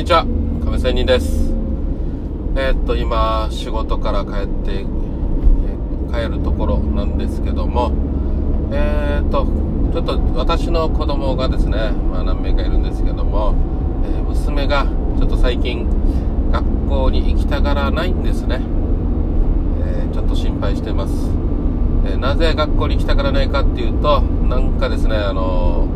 にちは。亀仙人です。えー、っと今仕事から帰って帰るところなんですけどもえー、っとちょっと私の子供がですね、まあ、何名かいるんですけども、えー、娘がちょっと最近学校に行きたがらないんですね、えちょっと心配してます、えなぜ学校に行きたがらないかっていうとなんかですねあの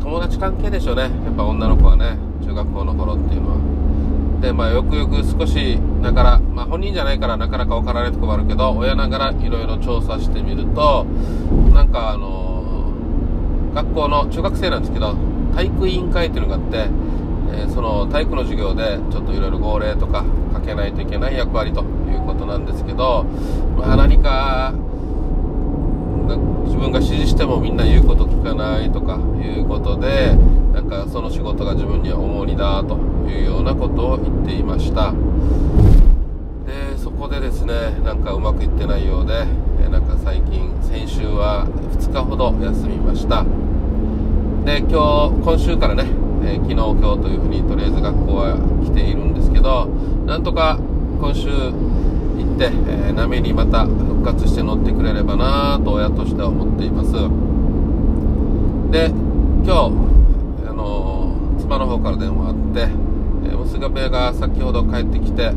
友達関係でしょうね。やっぱ女の子はね。中学校の頃っていうのは。でまあよくよく少しながらまあ本人じゃないからなかなか分からないとこもあるけど親ながらいろいろ調査してみるとなんかあの学校の中学生なんですけど体育委員会っていうのがあって、え、その体育の授業でちょっといろいろ号令とかかけないといけない役割ということなんですけど、まあ、何か自分が指示してもみんな言うこと聞かないとかいうことでなんかその仕事が自分には重荷だというようなことを言っていました。でそこでですねなんかうまくいってないようでなんか最近先週は2日ほど休みました。で今日今週からね、えー、昨日今日というふうにとりあえず学校は来ているんですけどなんとか今週行って、えー、波にまた復活して乗ってくれればなと親としては思っています。で、方から電話あって、えー、娘が先ほど帰ってきて、あ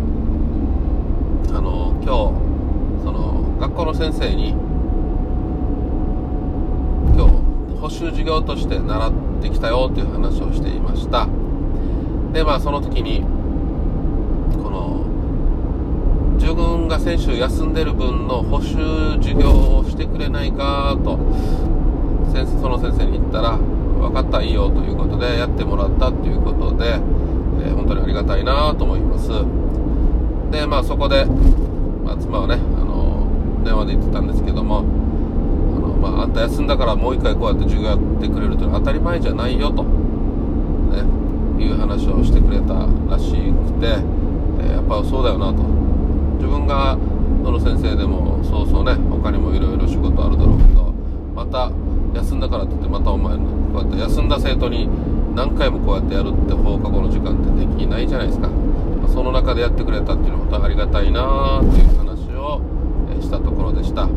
のー、今日その学校の先生に今日補習授業として習ってきたよという話をしていました。でまあその時にこの自分が先週休んでる分の補習授業をしてくれないかとその先生に言ったら分かったいいよということでやってもらったということで、えー、本当にありがたいなと思います。でまあそこで、まあ、妻はねあの電話で言ってたんですけどもあの、まあ、あんた休んだからもう一回こうやって授業やってくれるというのは当たり前じゃないよと、ね、いう話をしてくれたらしくて、えー、やっぱそうだよなと。自分がどの先生でもそうそうね他にもいろいろ仕事あるだろうけどまた休んだからって言ってまたお前こうやって休んだ生徒に何回もこうやってやるって放課後の時間ってできないじゃないですか。その中でやってくれたっていうのは本当ありがたいなっていう話をしたところでした。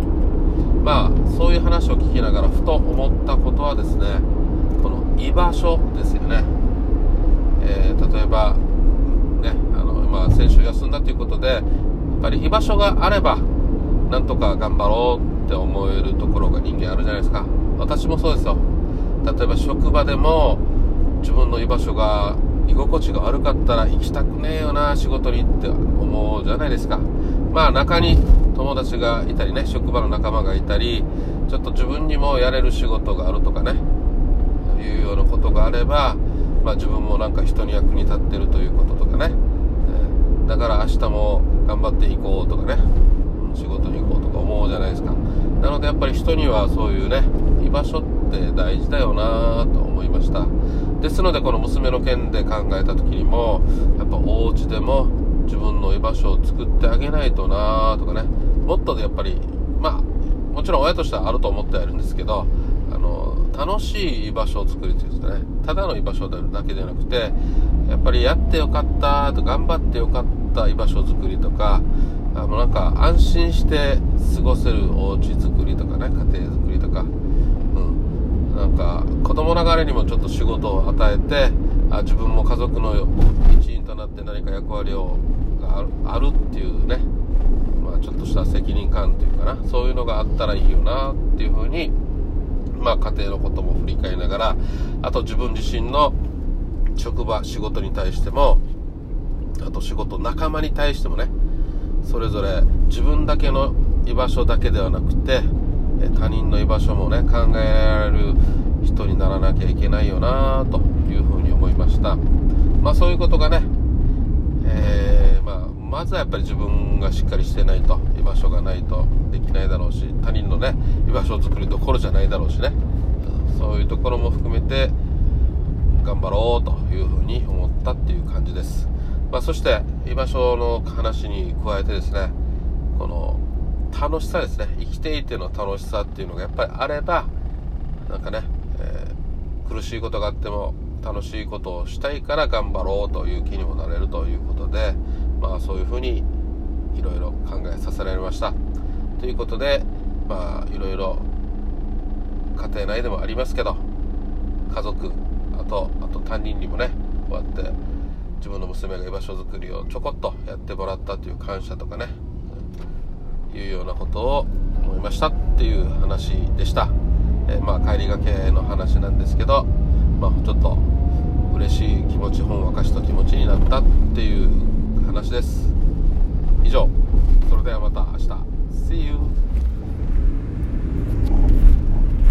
まあそういう話を聞きながらふと思ったことはですねこの居場所ですよね、えー、例えばねあの、まあ、先週休んだということでやっぱり居場所があればなんとか頑張ろうって思えるところが人間あるじゃないですか。私もそうですよ。例えば職場でも自分の居場所が居心地が悪かったら行きたくねえよな仕事にって思うじゃないですか。まあ中に友達がいたりね職場の仲間がいたりちょっと自分にもやれる仕事があるとかね。いうようなことがあれば、まあ、自分もなんか人に役に立ってるということとかね。だから明日も頑張っていこうとかね。仕事に行こうとか思うじゃないですか。なのでやっぱり人にはそういうね居場所って大事だよなと思いました。ですのでこの娘の件で考えた時にもやっぱお家でも自分の居場所を作ってあげないとなとかね。もっとやっぱりまあもちろん親としてはあると思ってはいるんですけどあの楽しい居場所を作りというんですかねただの居場所であるだけではなくてやっぱりやってよかったと頑張ってよかった居場所づくりとかあのなんか安心して過ごせるお家づくりとかね家庭づくりと、か子供ながらにもちょっと仕事を与えてあ自分も家族の一員となって何か役割をがあるっていうね、まあ、ちょっとした責任感というかな。そういうのがあったらいいよなっていうふうにまあ家庭のことも振り返りながらあと自分自身の職場仕事に対してもあと仕事仲間に対してもねそれぞれ自分だけの居場所だけではなくて他人の居場所もね考えられる人にならなきゃいけないよなというふうに思いました。まあそういうことがね、えー、まあ、まずはやっぱり自分がしっかりしてないと居場所がないとできないだろうし他人のね居場所を作るどころじゃないだろうしね。そういうところも含めて頑張ろうというふうに思ったっていう感じです。まあ、そして居場所の話に加えてですねこの楽しさですね。生きていての楽しさっていうのがやっぱりあればなんかね、苦しいことがあっても楽しいことをしたいから頑張ろうという気にもなれるということでまあそういうふうにいろいろ考えさせられました。ということでまあいろいろ家庭内でもありますけど家族あとあと担任にもねこうやって自分の娘が居場所づくりをちょこっとやってもらったという感謝とかね、いうようなことを思いましたっていう話でした、えー、まあ帰りがけの話なんですけど、まあ、ちょっと嬉しい気持ちほんわかした気持ちになったっていう話です。以上。それではまた明日。See you